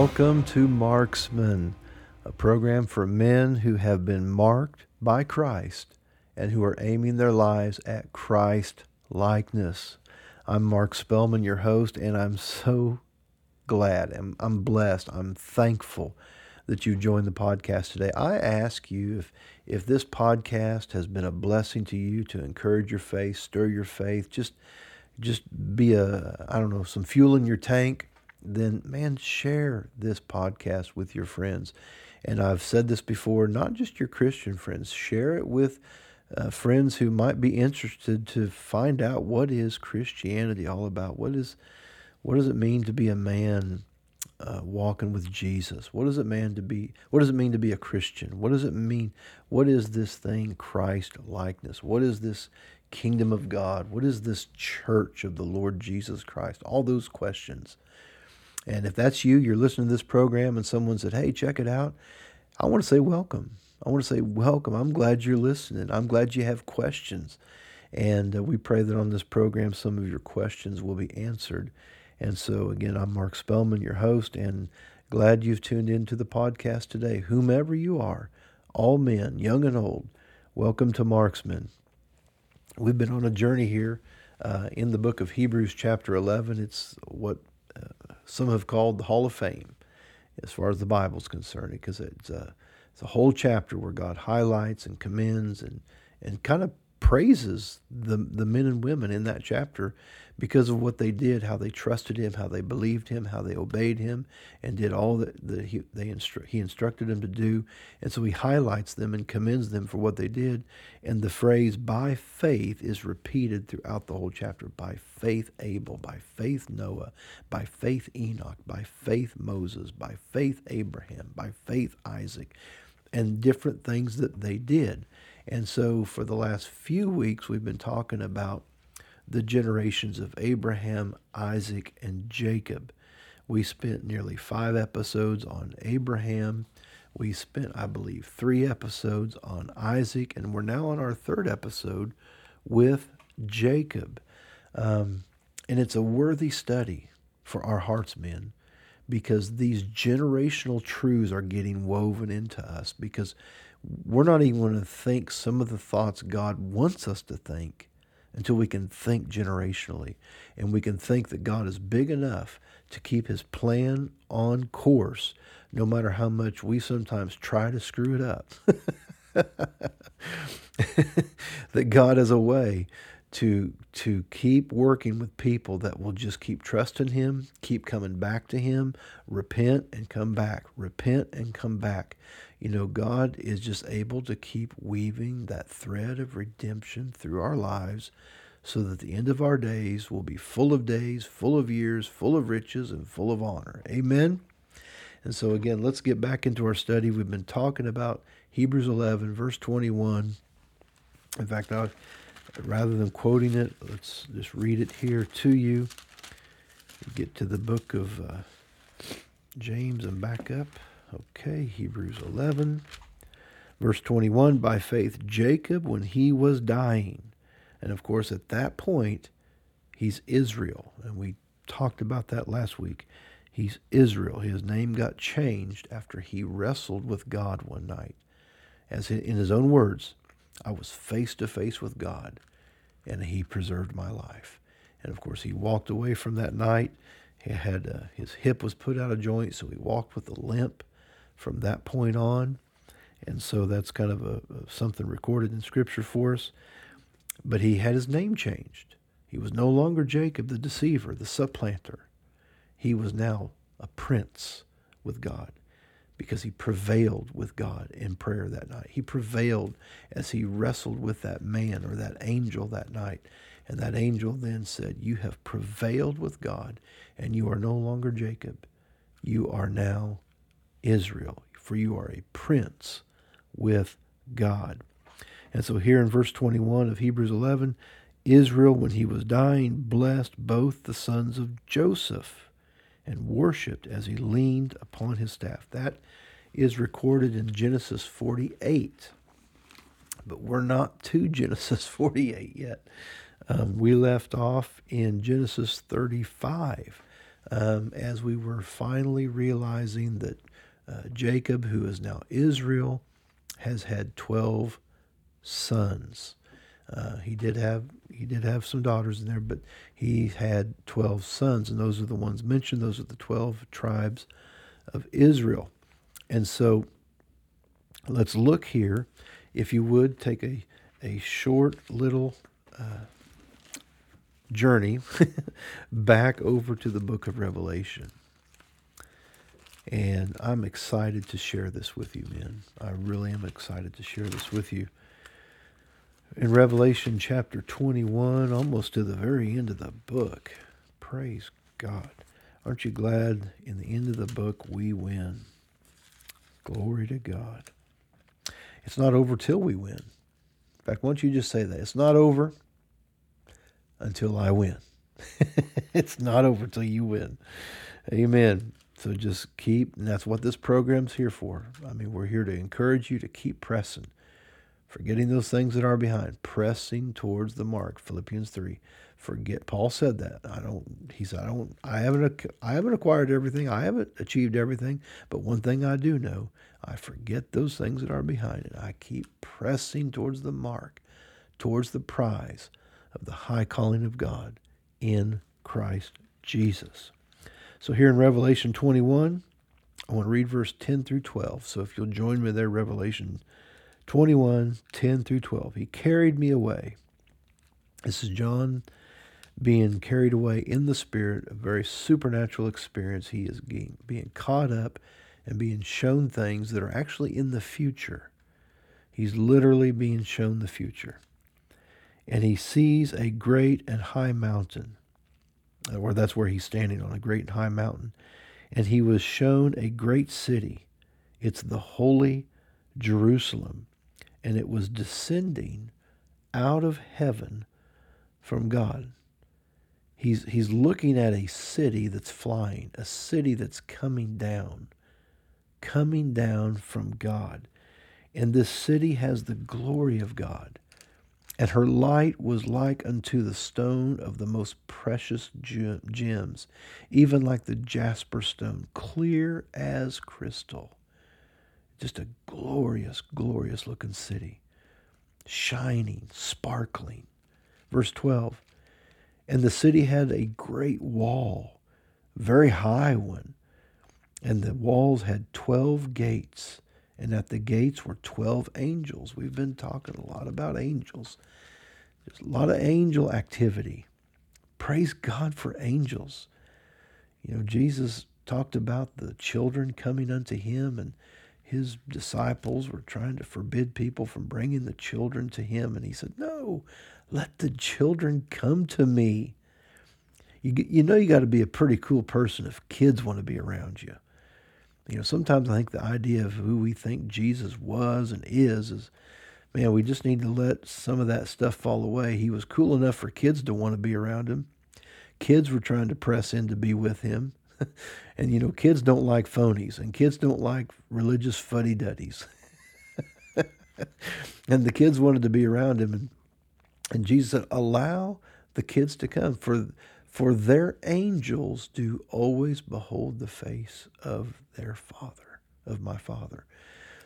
Welcome to Marksman, a program for men who have been marked by Christ and who are aiming their lives at Christ likeness. I'm Mark Spellman, your host, and I'm so glad. I'm, I'm blessed. I'm thankful that you joined the podcast today. I ask you if if this podcast has been a blessing to you to encourage your faith, stir your faith, just just be a I don't know, some fuel in your tank, then man, share this podcast with your friends. And I've said this before, not just your Christian friends, share it with uh, friends who might be interested to find out what is Christianity all about. What is what does it mean to be a man uh, walking with Jesus? What does it mean to be? What does it mean to be a Christian? What does it mean? What is this thing, Christ likeness? What is this kingdom of God? What is this church of the Lord Jesus Christ? All those questions. And if that's you, you're listening to this program, and someone said, "Hey, check it out," I want to say welcome. I want to say welcome. I'm glad you're listening. I'm glad you have questions. And uh, we pray that on this program, some of your questions will be answered. And so, again, I'm Mark Spellman, your host, and glad you've tuned into the podcast today. Whomever you are, all men, young and old, welcome to Marksman. We've been on a journey here uh, in the book of Hebrews, chapter 11. It's what some have called the Hall of Fame as far as the Bible's concerned, because it's, uh, it's a whole chapter where God highlights and commends and, and kind of praises the, the men and women in that chapter because of what they did, how they trusted him, how they believed him, how they obeyed him, and did all that, that he, they instru- he instructed them to do. And so he highlights them and commends them for what they did. And the phrase by faith is repeated throughout the whole chapter. By faith Abel, by faith Noah, by faith Enoch, by faith Moses, by faith Abraham, by faith Isaac, and different things that they did. And so for the last few weeks, we've been talking about the generations of Abraham, Isaac, and Jacob. We spent nearly five episodes on Abraham. We spent, I believe, three episodes on Isaac, and we're now on our third episode with Jacob. Um, and it's a worthy study for our hearts, men, because these generational truths are getting woven into us because we're not even going to think some of the thoughts God wants us to think until we can think generationally and we can think that God is big enough to keep his plan on course no matter how much we sometimes try to screw it up. that God has a way to to keep working with people that will just keep trusting him, keep coming back to him, repent and come back, repent and come back. You know, God is just able to keep weaving that thread of redemption through our lives so that the end of our days will be full of days, full of years, full of riches, and full of honor. Amen. And so, again, let's get back into our study. We've been talking about Hebrews 11, verse 21. In fact, I'll, rather than quoting it, let's just read it here to you. Get to the book of uh, James and back up. Okay, Hebrews 11, verse 21. By faith, Jacob, when he was dying, and of course, at that point, he's Israel. And we talked about that last week. He's Israel. His name got changed after he wrestled with God one night. As in his own words, I was face to face with God, and he preserved my life. And of course, he walked away from that night. He had uh, his hip was put out of joint, so he walked with a limp from that point on. And so that's kind of a, a, something recorded in Scripture for us. But he had his name changed. He was no longer Jacob the deceiver, the supplanter. He was now a prince with God because he prevailed with God in prayer that night. He prevailed as he wrestled with that man or that angel that night. And that angel then said, You have prevailed with God, and you are no longer Jacob. You are now Israel, for you are a prince with God. And so here in verse 21 of Hebrews 11, Israel, when he was dying, blessed both the sons of Joseph and worshiped as he leaned upon his staff. That is recorded in Genesis 48. But we're not to Genesis 48 yet. Um, we left off in Genesis 35. um, as we were finally realizing that uh, Jacob, who is now Israel, has had 12 sons. Uh, he did have he did have some daughters in there, but he had twelve sons, and those are the ones mentioned. Those are the twelve tribes of Israel. And so, let's look here. If you would take a a short little uh, journey back over to the book of Revelation. And I'm excited to share this with you, men. I really am excited to share this with you in Revelation chapter 21, almost to the very end of the book. Praise God. Aren't you glad in the end of the book we win? Glory to God. It's not over till we win. In fact, why don't you just say that? It's not over until I win. it's not over till you win. Amen. So just keep, and that's what this program's here for. I mean, we're here to encourage you to keep pressing forgetting those things that are behind, pressing towards the mark. Philippians 3. Forget Paul said that. I don't he said I don't I haven't I haven't acquired everything. I haven't achieved everything, but one thing I do know, I forget those things that are behind and I keep pressing towards the mark, towards the prize of the high calling of God in Christ Jesus. So here in Revelation 21, I want to read verse 10 through 12. So if you'll join me there, Revelation 21 10 through 12. He carried me away. This is John being carried away in the Spirit, a very supernatural experience. He is being, being caught up and being shown things that are actually in the future. He's literally being shown the future. And he sees a great and high mountain, or that's where he's standing on a great high mountain. And he was shown a great city. It's the holy Jerusalem and it was descending out of heaven from God. He's, he's looking at a city that's flying, a city that's coming down, coming down from God. And this city has the glory of God. And her light was like unto the stone of the most precious gems, even like the jasper stone, clear as crystal. Just a glorious, glorious looking city, shining, sparkling. Verse 12 And the city had a great wall, very high one, and the walls had 12 gates, and at the gates were 12 angels. We've been talking a lot about angels. There's a lot of angel activity. Praise God for angels. You know, Jesus talked about the children coming unto him and his disciples were trying to forbid people from bringing the children to him. And he said, No, let the children come to me. You, you know, you got to be a pretty cool person if kids want to be around you. You know, sometimes I think the idea of who we think Jesus was and is is, man, we just need to let some of that stuff fall away. He was cool enough for kids to want to be around him. Kids were trying to press in to be with him. and you know, kids don't like phonies, and kids don't like religious fuddy duddies. and the kids wanted to be around him, and and Jesus said, "Allow the kids to come, for for their angels do always behold the face of their Father, of my Father."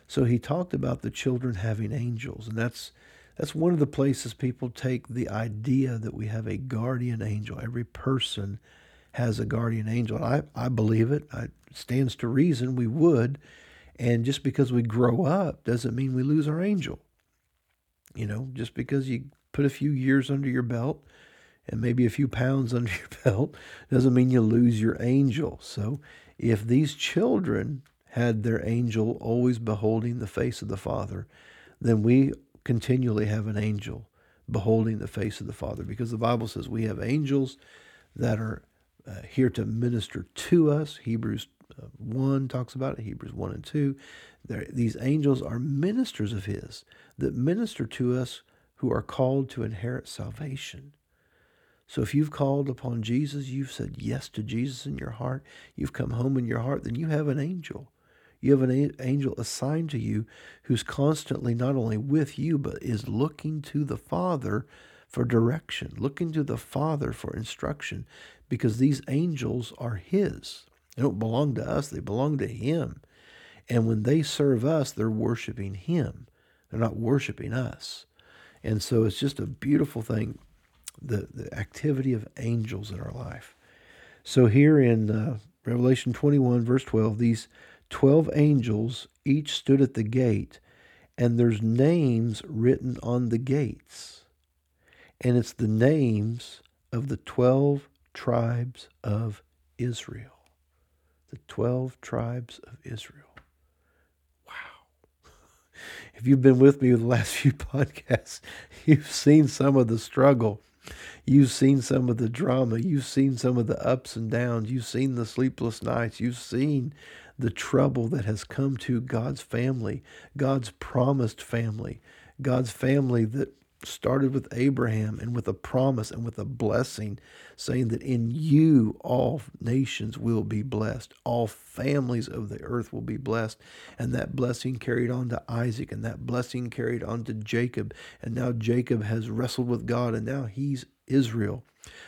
So he talked about the children having angels, and that's that's one of the places people take the idea that we have a guardian angel. Every person has a guardian angel. I, I believe it. It stands to reason we would. And just because we grow up doesn't mean we lose our angel. You know, just because you put a few years under your belt and maybe a few pounds under your belt doesn't mean you lose your angel. So if these children had their angel always beholding the face of the Father, then we continually have an angel beholding the face of the Father because the Bible says we have angels that are uh, here to minister to us. Hebrews uh, 1 talks about it, Hebrews 1 and 2. They're, these angels are ministers of His that minister to us who are called to inherit salvation. So if you've called upon Jesus, you've said yes to Jesus in your heart, you've come home in your heart, then you have an angel. You have an angel assigned to you who's constantly not only with you, but is looking to the Father for direction, looking to the Father for instruction, because these angels are His. They don't belong to us, they belong to Him. And when they serve us, they're worshiping Him. They're not worshiping us. And so it's just a beautiful thing, the, the activity of angels in our life. So here in uh, Revelation 21, verse 12, these 12 angels each stood at the gate, and there's names written on the gates and it's the names of the 12 tribes of Israel. The 12 tribes of Israel. Wow. If you've been with me the last few podcasts, you've seen some of the struggle. You've seen some of the drama. You've seen some of the ups and downs. You've seen the sleepless nights. You've seen the trouble that has come to God's family, God's promised family, God's family that started with Abraham and with a promise and with a blessing, saying that in you all nations will be blessed, all families of the earth will be blessed. And that blessing carried on to Isaac, and that blessing carried on to Jacob. And now Jacob has wrestled with God, and now he's Israel.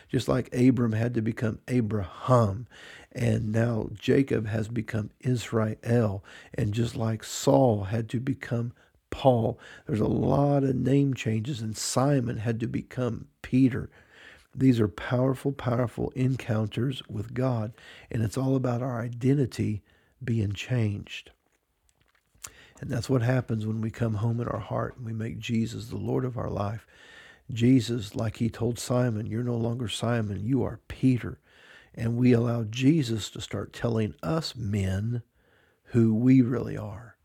Just like Abram had to become Abraham, and now Jacob has become Israel, and just like Saul had to become Paul. There's a lot of name changes, and Simon had to become Peter. These are powerful, powerful encounters with God, and it's all about our identity being changed. And that's what happens when we come home in our heart and we make Jesus the Lord of our life. Jesus, like he told Simon, you're no longer Simon, you are Peter. And we allow Jesus to start telling us men who we really are.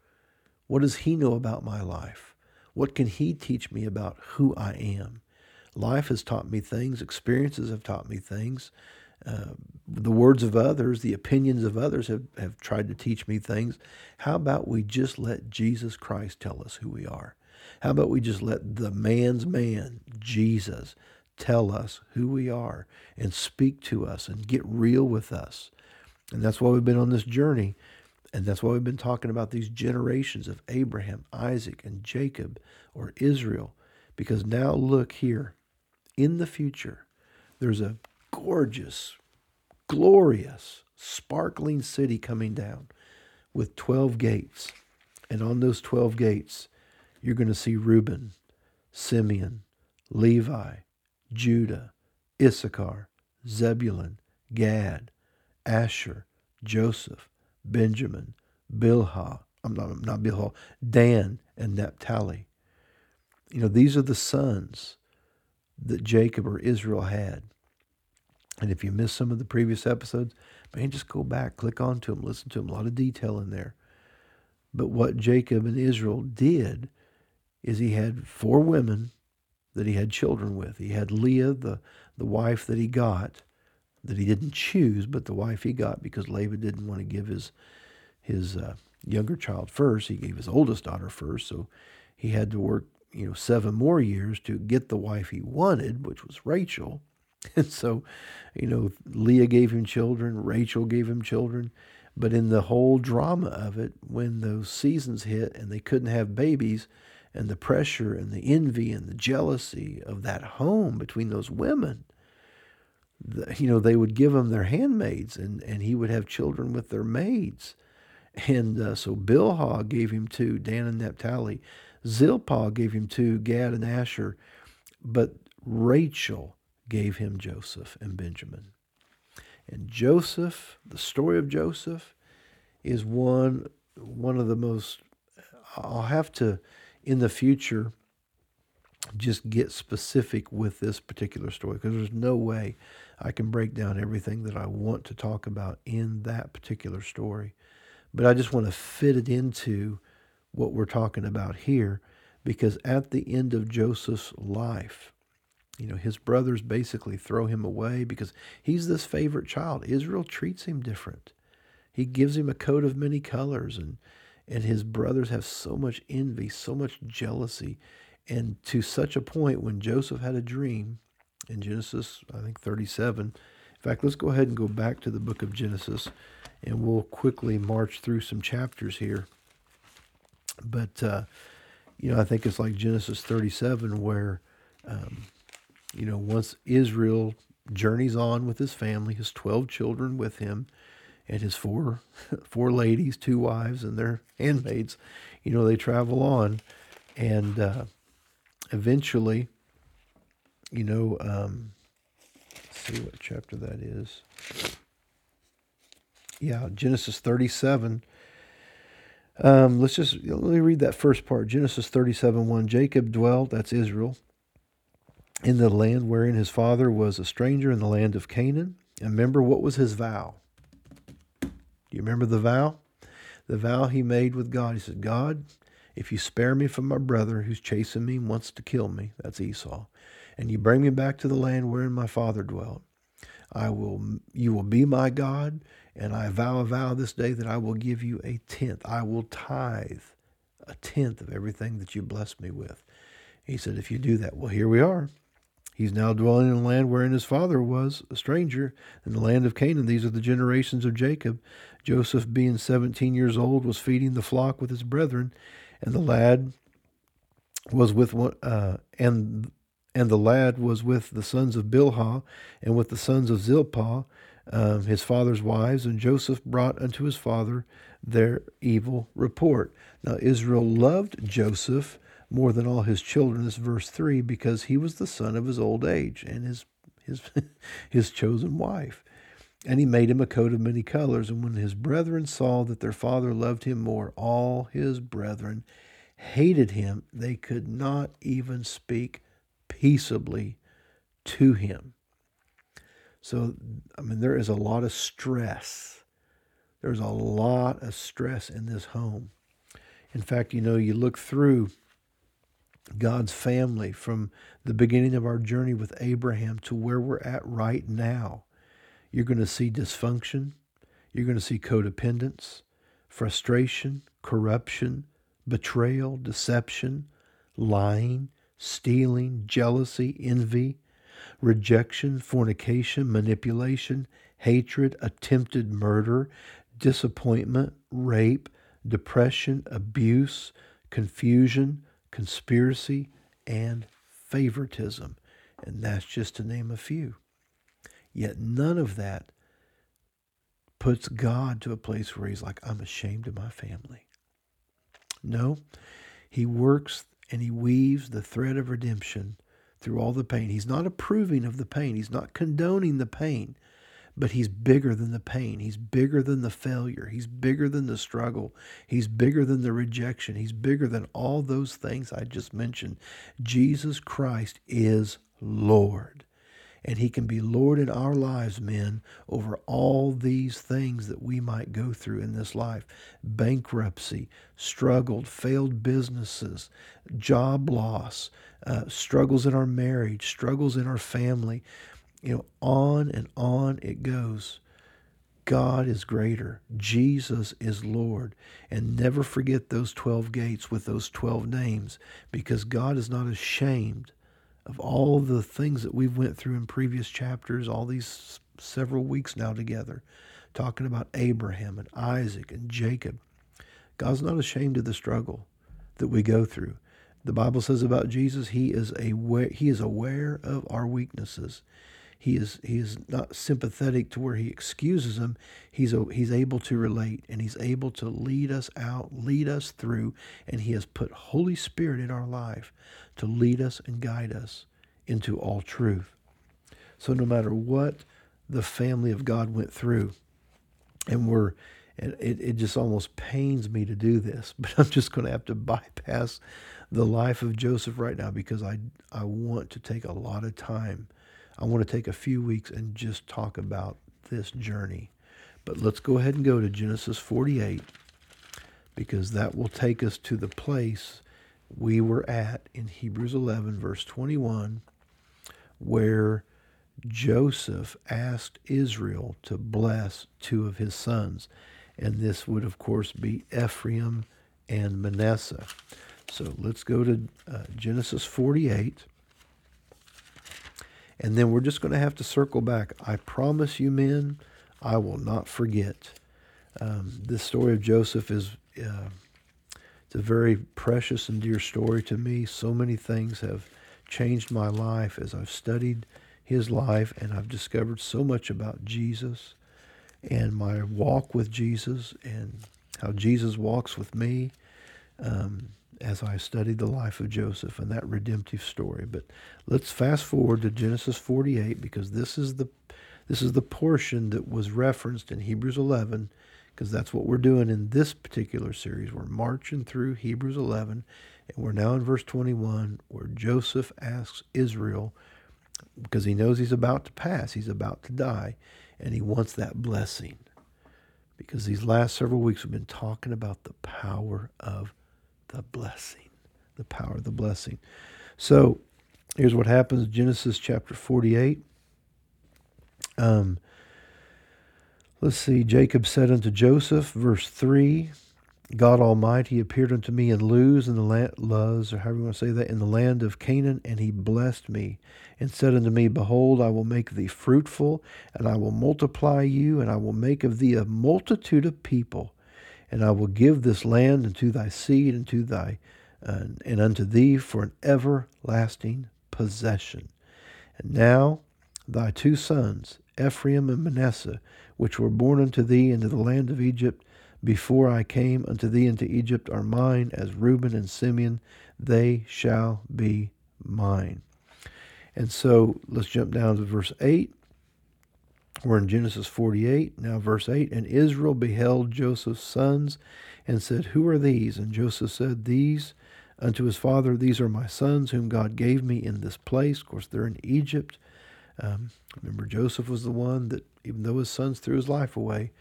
What does he know about my life? What can he teach me about who I am? Life has taught me things, experiences have taught me things. Uh, the words of others, the opinions of others have, have tried to teach me things. How about we just let Jesus Christ tell us who we are? How about we just let the man's man, Jesus, tell us who we are and speak to us and get real with us? And that's why we've been on this journey and that's why we've been talking about these generations of Abraham, Isaac, and Jacob, or Israel. Because now look here, in the future, there's a gorgeous, glorious, sparkling city coming down with 12 gates. And on those 12 gates, you're going to see Reuben, Simeon, Levi, Judah, Issachar, Zebulun, Gad, Asher, Joseph, Benjamin, Bilhah, I'm not, not Bilhah, Dan, and Naphtali. You know, these are the sons that Jacob or Israel had. And if you missed some of the previous episodes, man, just go back, click onto them, listen to them. A lot of detail in there. But what Jacob and Israel did is he had four women that he had children with. He had Leah, the, the wife that he got, that he didn't choose, but the wife he got because Laban didn't want to give his his uh, younger child first. He gave his oldest daughter first, so he had to work you know seven more years to get the wife he wanted, which was Rachel. And so, you know, Leah gave him children, Rachel gave him children. But in the whole drama of it, when those seasons hit and they couldn't have babies, and the pressure and the envy and the jealousy of that home between those women, you know, they would give him their handmaids, and, and he would have children with their maids. And uh, so Bilhah gave him two, Dan and Naphtali. Zilpah gave him two, Gad and Asher. But Rachel gave him Joseph and Benjamin. And Joseph, the story of Joseph, is one one of the most. I'll have to, in the future, just get specific with this particular story because there's no way I can break down everything that I want to talk about in that particular story. But I just want to fit it into what we're talking about here because at the end of Joseph's life, you know, his brothers basically throw him away because he's this favorite child. Israel treats him different. He gives him a coat of many colors and and his brothers have so much envy, so much jealousy, and to such a point when Joseph had a dream in Genesis, I think 37. In fact, let's go ahead and go back to the book of Genesis and we'll quickly march through some chapters here. But, uh, you know, I think it's like Genesis 37 where um, you know, once Israel journeys on with his family, his 12 children with him, and his four four ladies, two wives, and their handmaids, you know, they travel on, and uh, eventually, you know, um, see what chapter that is. Yeah, Genesis 37. Um, let's just let me read that first part. Genesis 37 1. Jacob dwelt, that's Israel, in the land wherein his father was a stranger in the land of Canaan. And remember, what was his vow? You remember the vow? The vow he made with God. He said, God, if you spare me from my brother who's chasing me and wants to kill me, that's Esau, and you bring me back to the land wherein my father dwelt, I will you will be my God, and I vow a vow this day that I will give you a tenth. I will tithe a tenth of everything that you bless me with. He said, If you do that, well, here we are. He's now dwelling in a land wherein his father was a stranger, in the land of Canaan. These are the generations of Jacob. Joseph, being 17 years old, was feeding the flock with his brethren, and the lad was with one, uh, and and the lad was with the sons of Bilhah and with the sons of Zilpah, um, his father's wives, and Joseph brought unto his father their evil report. Now Israel loved Joseph more than all his children, this verse 3, because he was the son of his old age and his his his chosen wife. And he made him a coat of many colors. And when his brethren saw that their father loved him more, all his brethren hated him. They could not even speak peaceably to him. So, I mean, there is a lot of stress. There's a lot of stress in this home. In fact, you know, you look through God's family from the beginning of our journey with Abraham to where we're at right now. You're going to see dysfunction. You're going to see codependence, frustration, corruption, betrayal, deception, lying, stealing, jealousy, envy, rejection, fornication, manipulation, hatred, attempted murder, disappointment, rape, depression, abuse, confusion, conspiracy, and favoritism. And that's just to name a few. Yet none of that puts God to a place where he's like, I'm ashamed of my family. No, he works and he weaves the thread of redemption through all the pain. He's not approving of the pain, he's not condoning the pain, but he's bigger than the pain. He's bigger than the failure. He's bigger than the struggle. He's bigger than the rejection. He's bigger than all those things I just mentioned. Jesus Christ is Lord and He can be Lord in our lives, men, over all these things that we might go through in this life bankruptcy, struggled, failed businesses, job loss, uh, struggles in our marriage, struggles in our family. You know, on and on it goes. God is greater. Jesus is Lord. And never forget those 12 gates with those 12 names because God is not ashamed of all the things that we've went through in previous chapters, all these several weeks now together, talking about Abraham and Isaac and Jacob. God's not ashamed of the struggle that we go through. The Bible says about Jesus, he is a he is aware of our weaknesses. He is he is not sympathetic to where he excuses them. He's a, he's able to relate and he's able to lead us out, lead us through, and he has put Holy Spirit in our life to lead us and guide us into all truth. So no matter what the family of God went through, and we're and it, it just almost pains me to do this, but I'm just going to have to bypass the life of Joseph right now because I I want to take a lot of time. I want to take a few weeks and just talk about this journey. But let's go ahead and go to Genesis 48 because that will take us to the place we were at in Hebrews 11, verse 21, where Joseph asked Israel to bless two of his sons. And this would, of course, be Ephraim and Manasseh. So let's go to uh, Genesis 48. And then we're just going to have to circle back. I promise you, men, I will not forget. Um, this story of Joseph is uh, it's a very precious and dear story to me. So many things have changed my life as I've studied his life and I've discovered so much about Jesus and my walk with Jesus and how Jesus walks with me um, as I studied the life of Joseph and that redemptive story. But let's fast forward to Genesis 48 because this is the this is the portion that was referenced in Hebrews 11 because that's what we're doing in this particular series. We're marching through Hebrews 11 and we're now in verse 21 where Joseph asks Israel because he knows he's about to pass, he's about to die, and he wants that blessing. Because these last several weeks we've been talking about the power of the blessing. The power of the blessing. So here's what happens Genesis chapter 48. Um, let's see. Jacob said unto Joseph, verse 3 God Almighty appeared unto me in Luz in the land, Luz, or however you want to say that, in the land of Canaan, and he blessed me, and said unto me, Behold, I will make thee fruitful, and I will multiply you, and I will make of thee a multitude of people, and I will give this land unto thy seed, and to thy, uh, and unto thee for an everlasting possession. And now thy two sons, Ephraim and Manasseh, which were born unto thee into the land of Egypt, before I came unto thee into Egypt are mine, as Reuben and Simeon, they shall be mine. And so let's jump down to verse 8. We're in Genesis 48, now verse 8. And Israel beheld Joseph's sons and said, Who are these? And Joseph said, These unto his father, These are my sons, whom God gave me in this place. Of course, they're in Egypt. Um, remember, Joseph was the one that, even though his sons threw his life away,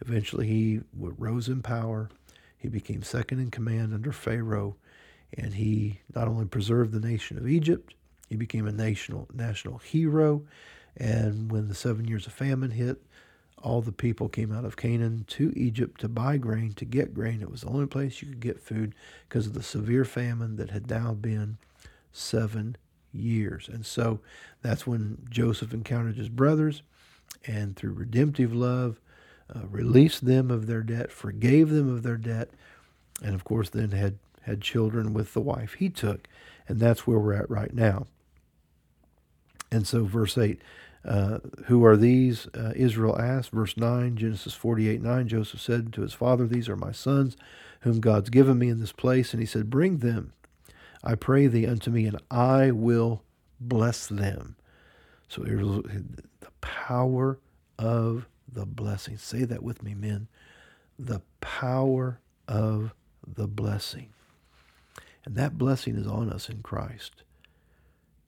Eventually, he rose in power. He became second in command under Pharaoh, and he not only preserved the nation of Egypt, he became a national national hero. And when the seven years of famine hit, all the people came out of Canaan to Egypt to buy grain, to get grain. It was the only place you could get food because of the severe famine that had now been seven years. And so that's when Joseph encountered his brothers, and through redemptive love, uh, released them of their debt, forgave them of their debt, and of course then had had children with the wife he took, and that's where we're at right now. And so, verse eight. Uh, who are these? Uh, Israel asked. Verse 9, Genesis 48 9, Joseph said to his father, These are my sons, whom God's given me in this place. And he said, Bring them, I pray thee, unto me, and I will bless them. So the power of the blessing. Say that with me, men. The power of the blessing. And that blessing is on us in Christ.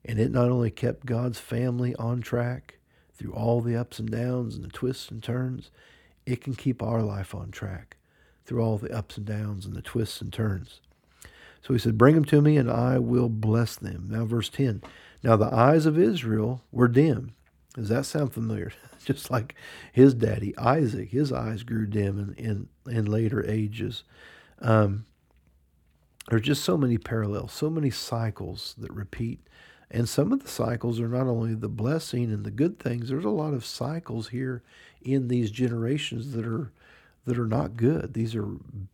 And it not only kept God's family on track through all the ups and downs and the twists and turns, it can keep our life on track through all the ups and downs and the twists and turns. So he said, Bring them to me, and I will bless them. Now, verse 10. Now the eyes of Israel were dim. Does that sound familiar? just like his daddy Isaac, his eyes grew dim in in, in later ages. Um, there's just so many parallels, so many cycles that repeat. And some of the cycles are not only the blessing and the good things, there's a lot of cycles here in these generations that are that are not good. These are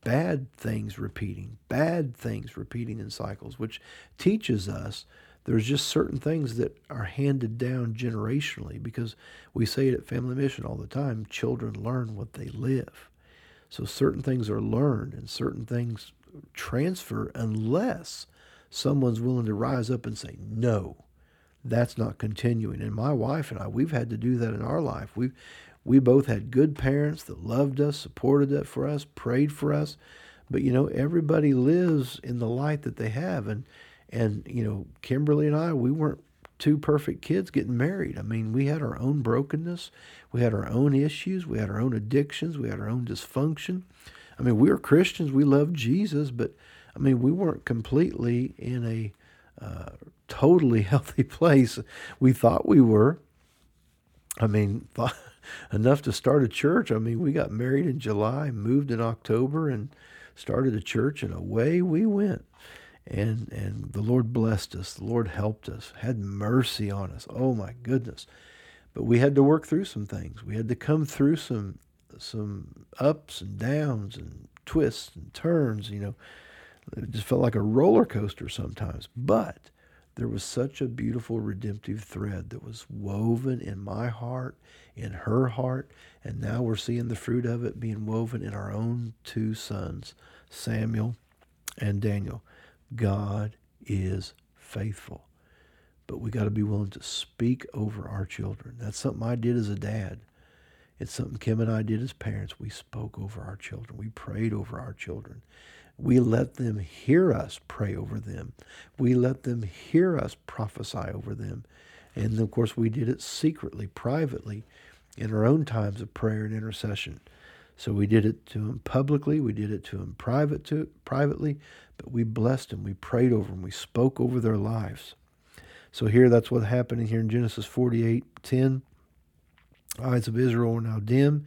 bad things repeating, bad things repeating in cycles, which teaches us there's just certain things that are handed down generationally because we say it at Family Mission all the time children learn what they live. So certain things are learned and certain things transfer unless someone's willing to rise up and say, no, that's not continuing. And my wife and I, we've had to do that in our life. We've, we both had good parents that loved us, supported that for us, prayed for us. But, you know, everybody lives in the light that they have. And, and, you know, Kimberly and I, we weren't two perfect kids getting married. I mean, we had our own brokenness, we had our own issues, we had our own addictions, we had our own dysfunction. I mean, we were Christians, we loved Jesus, but I mean, we weren't completely in a uh, totally healthy place. We thought we were. I mean, thought, enough to start a church. I mean, we got married in July, moved in October, and started a church, and away we went and and the Lord blessed us. The Lord helped us, had mercy on us. Oh my goodness! But we had to work through some things. We had to come through some some ups and downs and twists and turns. You know, it just felt like a roller coaster sometimes. But there was such a beautiful redemptive thread that was woven in my heart, in her heart, and now we're seeing the fruit of it being woven in our own two sons, Samuel and Daniel. God is faithful. But we got to be willing to speak over our children. That's something I did as a dad. It's something Kim and I did as parents. We spoke over our children. We prayed over our children. We let them hear us pray over them. We let them hear us prophesy over them. And of course, we did it secretly, privately, in our own times of prayer and intercession. So we did it to him publicly, we did it to him private to, privately, but we blessed him, we prayed over him, we spoke over their lives. So here that's what's happening here in Genesis 48 10. Eyes of Israel were now dim.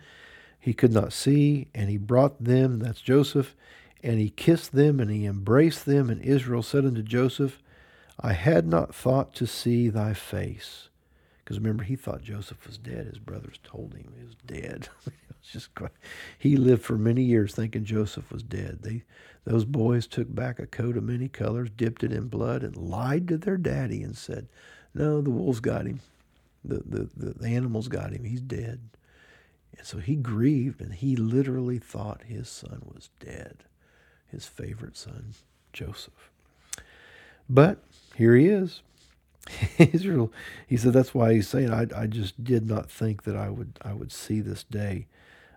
He could not see, and he brought them, that's Joseph, and he kissed them and he embraced them. And Israel said unto Joseph, I had not thought to see thy face. Because remember, he thought Joseph was dead. His brothers told him he was dead. it was just he lived for many years thinking Joseph was dead. They, those boys took back a coat of many colors, dipped it in blood, and lied to their daddy and said, "No, the wolves got him. The the the, the animals got him. He's dead." And so he grieved, and he literally thought his son was dead his favorite son, Joseph. But here he is. Israel, he said that's why he's saying, I, I just did not think that I would I would see this day.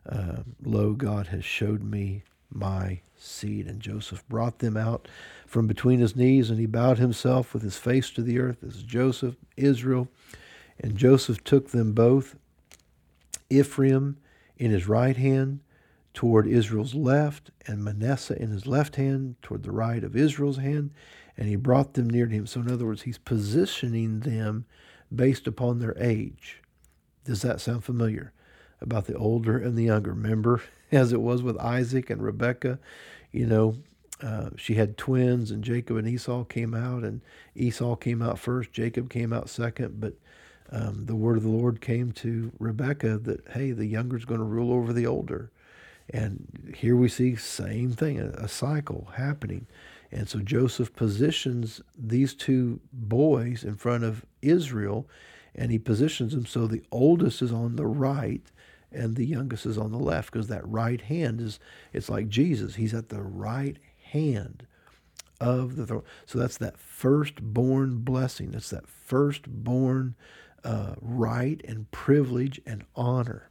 Uh, lo, God has showed me my seed. And Joseph brought them out from between his knees, and he bowed himself with his face to the earth. This is Joseph, Israel. And Joseph took them both, Ephraim in his right hand, toward Israel's left, and Manasseh in his left hand toward the right of Israel's hand, and he brought them near to him. So, in other words, he's positioning them based upon their age. Does that sound familiar? About the older and the younger. Remember, as it was with Isaac and Rebekah, you know, uh, she had twins, and Jacob and Esau came out, and Esau came out first, Jacob came out second, but um, the word of the Lord came to Rebekah that, hey, the younger is going to rule over the older. And here we see same thing, a, a cycle happening. And so Joseph positions these two boys in front of Israel, and he positions them so the oldest is on the right and the youngest is on the left, because that right hand is it's like Jesus. He's at the right hand of the throne. So that's that firstborn blessing. That's that firstborn uh, right and privilege and honor.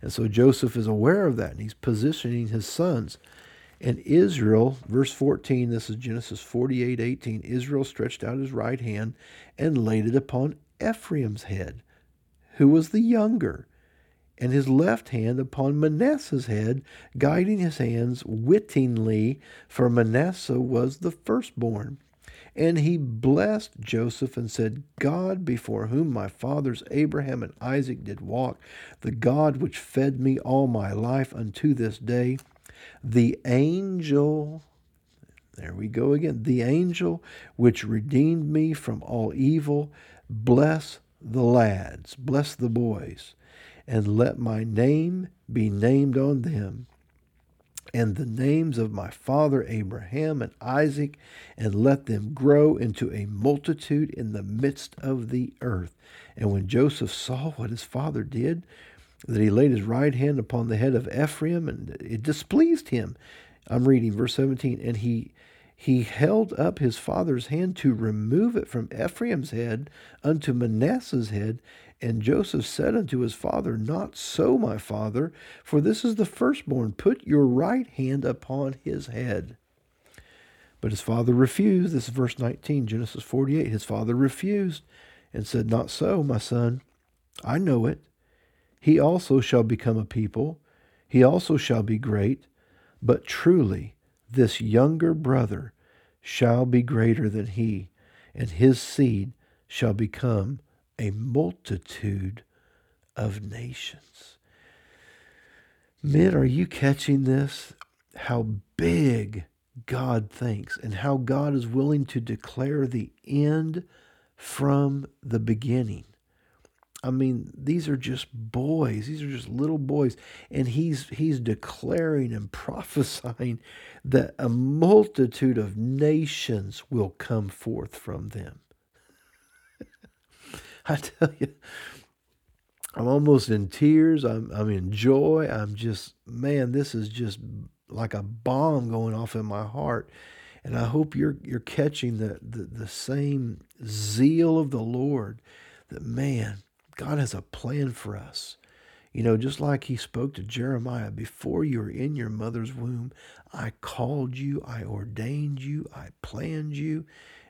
And so Joseph is aware of that and he's positioning his sons. And Israel, verse 14, this is Genesis 48 18. Israel stretched out his right hand and laid it upon Ephraim's head, who was the younger, and his left hand upon Manasseh's head, guiding his hands wittingly, for Manasseh was the firstborn. And he blessed Joseph and said, God before whom my fathers Abraham and Isaac did walk, the God which fed me all my life unto this day, the angel, there we go again, the angel which redeemed me from all evil, bless the lads, bless the boys, and let my name be named on them and the names of my father Abraham and Isaac, and let them grow into a multitude in the midst of the earth. And when Joseph saw what his father did, that he laid his right hand upon the head of Ephraim, and it displeased him. I'm reading verse 17, and he he held up his father's hand to remove it from Ephraim's head unto Manasseh's head, and Joseph said unto his father, Not so, my father, for this is the firstborn. Put your right hand upon his head. But his father refused. This is verse 19, Genesis 48. His father refused and said, Not so, my son. I know it. He also shall become a people. He also shall be great. But truly, this younger brother shall be greater than he, and his seed shall become a multitude of nations. Men, are you catching this? How big God thinks and how God is willing to declare the end from the beginning. I mean, these are just boys. These are just little boys. And he's he's declaring and prophesying that a multitude of nations will come forth from them. I tell you, I'm almost in tears. I'm, I'm in joy. I'm just, man, this is just like a bomb going off in my heart. And I hope you're, you're catching the, the, the same zeal of the Lord that, man, God has a plan for us. You know, just like he spoke to Jeremiah, before you were in your mother's womb, I called you, I ordained you, I planned you,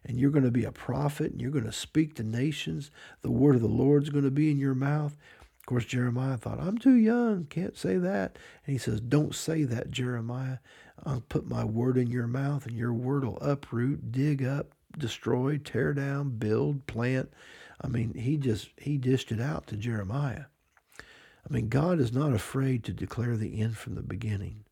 and you're going to be a prophet and you're going to speak to nations. The word of the Lord's going to be in your mouth. Of course, Jeremiah thought, I'm too young, can't say that. And he says, Don't say that, Jeremiah. I'll put my word in your mouth, and your word will uproot, dig up, destroy, tear down, build, plant. I mean, he just he dished it out to Jeremiah. I mean, God is not afraid to declare the end from the beginning.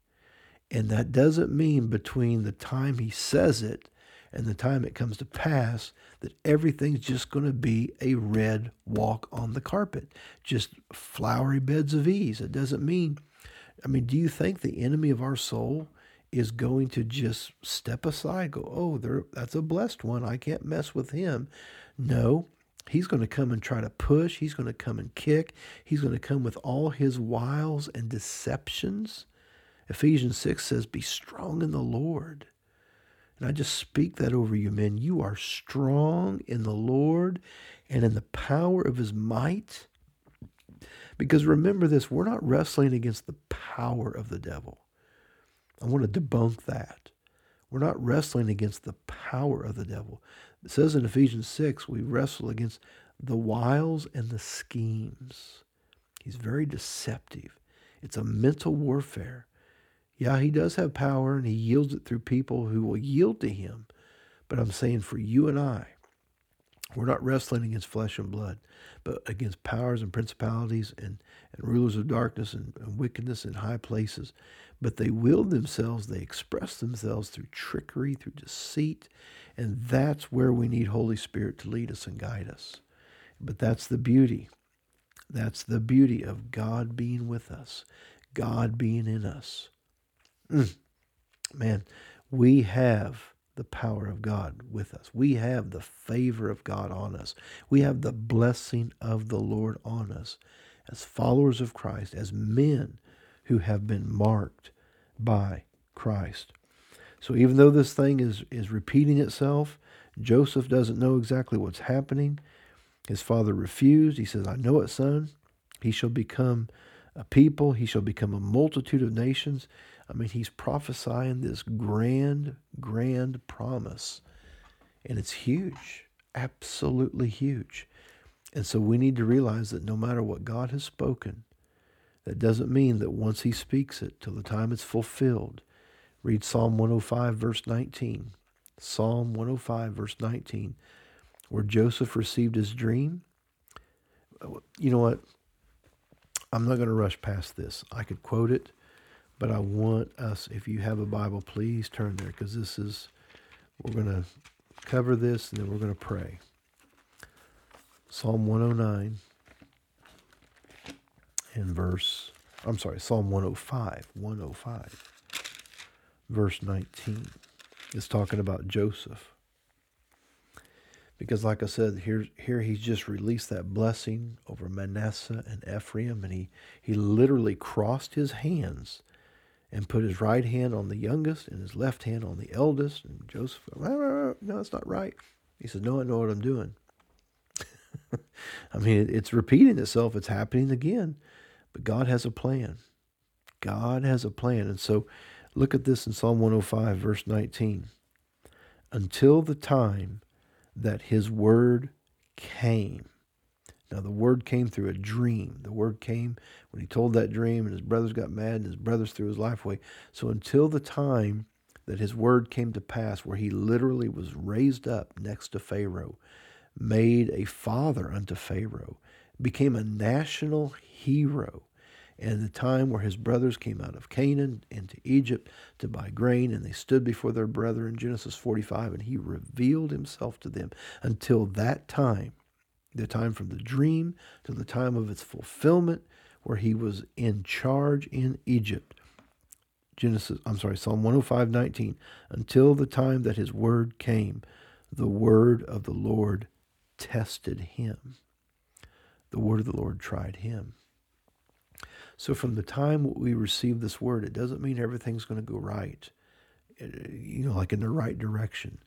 And that doesn't mean between the time he says it and the time it comes to pass that everything's just going to be a red walk on the carpet, just flowery beds of ease. It doesn't mean, I mean, do you think the enemy of our soul is going to just step aside, go, oh, that's a blessed one. I can't mess with him. No, He's going to come and try to push. He's going to come and kick. He's going to come with all his wiles and deceptions. Ephesians 6 says, Be strong in the Lord. And I just speak that over you, men. You are strong in the Lord and in the power of his might. Because remember this, we're not wrestling against the power of the devil. I want to debunk that. We're not wrestling against the power of the devil. It says in Ephesians 6, we wrestle against the wiles and the schemes. He's very deceptive. It's a mental warfare. Yeah, he does have power and he yields it through people who will yield to him. But I'm saying for you and I, we're not wrestling against flesh and blood, but against powers and principalities and, and rulers of darkness and, and wickedness in high places. But they wield themselves, they express themselves through trickery, through deceit, and that's where we need Holy Spirit to lead us and guide us. But that's the beauty. That's the beauty of God being with us, God being in us. Mm. Man, we have the power of God with us. We have the favor of God on us. We have the blessing of the Lord on us as followers of Christ, as men who have been marked by Christ. So even though this thing is, is repeating itself, Joseph doesn't know exactly what's happening. His father refused. He says, I know it, son. He shall become a people. He shall become a multitude of nations. I mean, he's prophesying this grand, grand promise. And it's huge, absolutely huge. And so we need to realize that no matter what God has spoken, that doesn't mean that once he speaks it till the time it's fulfilled, Read Psalm 105, verse 19. Psalm 105, verse 19, where Joseph received his dream. You know what? I'm not going to rush past this. I could quote it, but I want us, if you have a Bible, please turn there because this is, we're going to cover this and then we're going to pray. Psalm 109 and verse, I'm sorry, Psalm 105, 105 verse 19. It's talking about Joseph. Because, like I said, here, here he's just released that blessing over Manasseh and Ephraim, and he, he literally crossed his hands and put his right hand on the youngest and his left hand on the eldest. And Joseph, no, that's not right. He said, No, I know what I'm doing. I mean, it's repeating itself, it's happening again. But God has a plan. God has a plan. And so Look at this in Psalm 105, verse 19. Until the time that his word came. Now, the word came through a dream. The word came when he told that dream, and his brothers got mad, and his brothers threw his life away. So, until the time that his word came to pass, where he literally was raised up next to Pharaoh, made a father unto Pharaoh, became a national hero, and the time where his brothers came out of Canaan into Egypt to buy grain, and they stood before their brother in Genesis 45, and he revealed himself to them until that time, the time from the dream to the time of its fulfillment, where he was in charge in Egypt. Genesis, I'm sorry, Psalm 105, 19, until the time that his word came, the word of the Lord tested him. the word of the Lord tried him. So from the time we receive this word, it doesn't mean everything's going to go right, you know, like in the right direction.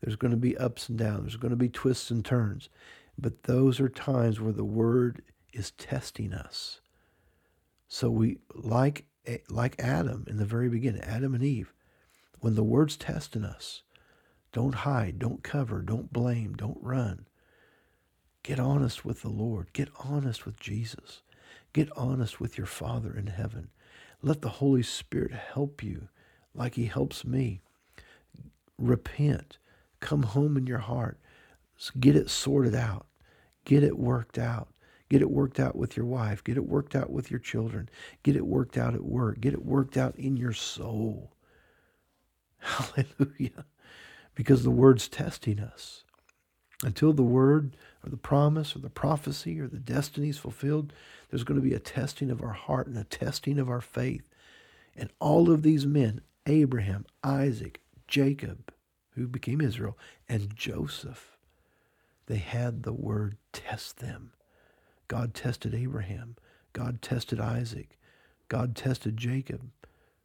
There's going to be ups and downs. There's going to be twists and turns. But those are times where the word is testing us. So we, like, eh, like Adam in the very beginning, Adam and Eve, when the word's testing us, don't hide, don't cover, don't blame, don't run. Get honest with the Lord. Get honest with Jesus. Get honest with your Father in heaven. Let the Holy Spirit help you like He helps me. Repent. Come home in your heart. Get it sorted out. Get it worked out. Get it worked out with your wife. Get it worked out with your children. Get it worked out at work. Get it worked out in your soul. Hallelujah. Because the word's testing us. Until the word or the promise or the prophecy or the destiny is fulfilled, there's going to be a testing of our heart and a testing of our faith. And all of these men, Abraham, Isaac, Jacob, who became Israel, and Joseph, they had the word test them. God tested Abraham. God tested Isaac. God tested Jacob.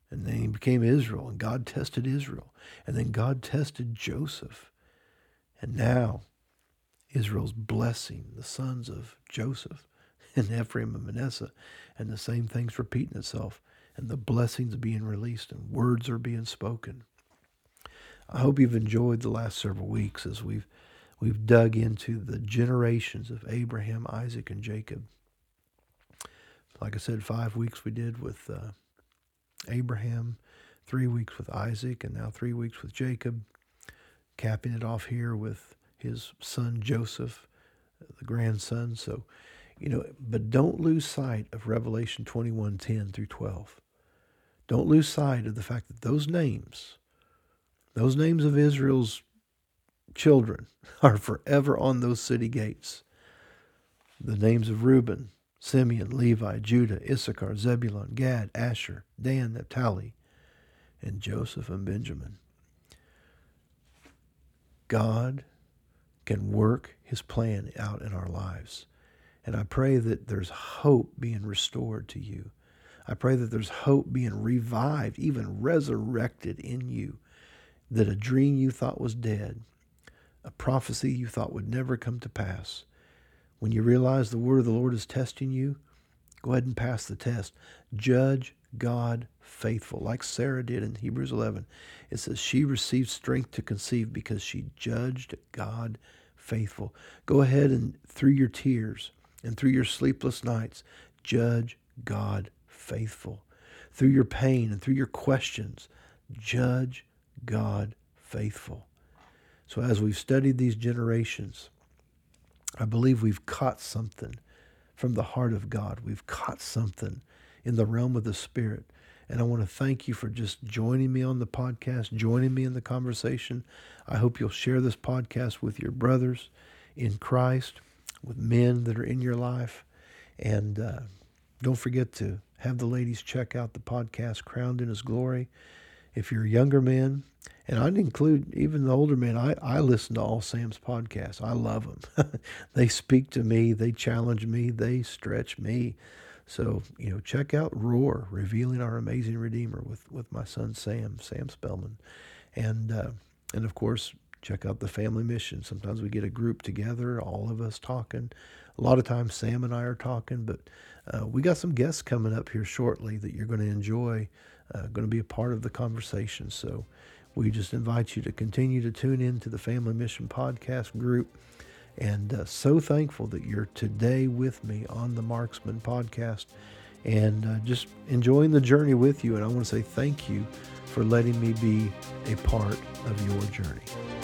And then he became Israel, and God tested Israel. And then God tested Joseph. And now Israel's blessing the sons of Joseph and Ephraim and Manasseh, and the same thing's repeating itself, and the blessings being released and words are being spoken. I hope you've enjoyed the last several weeks as we've we've dug into the generations of Abraham, Isaac, and Jacob. Like I said, five weeks we did with uh, Abraham, three weeks with Isaac, and now three weeks with Jacob. Capping it off here with his son Joseph, the grandson. So, you know, but don't lose sight of Revelation 21 10 through 12. Don't lose sight of the fact that those names, those names of Israel's children, are forever on those city gates. The names of Reuben, Simeon, Levi, Judah, Issachar, Zebulun, Gad, Asher, Dan, Naphtali, and Joseph and Benjamin. God can work his plan out in our lives. And I pray that there's hope being restored to you. I pray that there's hope being revived, even resurrected in you. That a dream you thought was dead, a prophecy you thought would never come to pass, when you realize the word of the Lord is testing you, go ahead and pass the test. Judge God faithful, like Sarah did in Hebrews 11. It says she received strength to conceive because she judged God faithful. Go ahead and through your tears and through your sleepless nights, judge God faithful. Through your pain and through your questions, judge God faithful. So as we've studied these generations, I believe we've caught something from the heart of God. We've caught something in the realm of the Spirit. And I want to thank you for just joining me on the podcast, joining me in the conversation. I hope you'll share this podcast with your brothers in Christ, with men that are in your life. And uh, don't forget to have the ladies check out the podcast, Crowned in His Glory. If you're a younger man, and I'd include even the older men, I, I listen to all Sam's podcasts. I love them. they speak to me, they challenge me, they stretch me. So, you know, check out Roar, Revealing Our Amazing Redeemer with, with my son Sam, Sam Spellman. And, uh, and of course, check out the family mission. Sometimes we get a group together, all of us talking. A lot of times Sam and I are talking, but uh, we got some guests coming up here shortly that you're going to enjoy, uh, going to be a part of the conversation. So we just invite you to continue to tune in to the Family Mission Podcast group. And uh, so thankful that you're today with me on the Marksman podcast and uh, just enjoying the journey with you. And I want to say thank you for letting me be a part of your journey.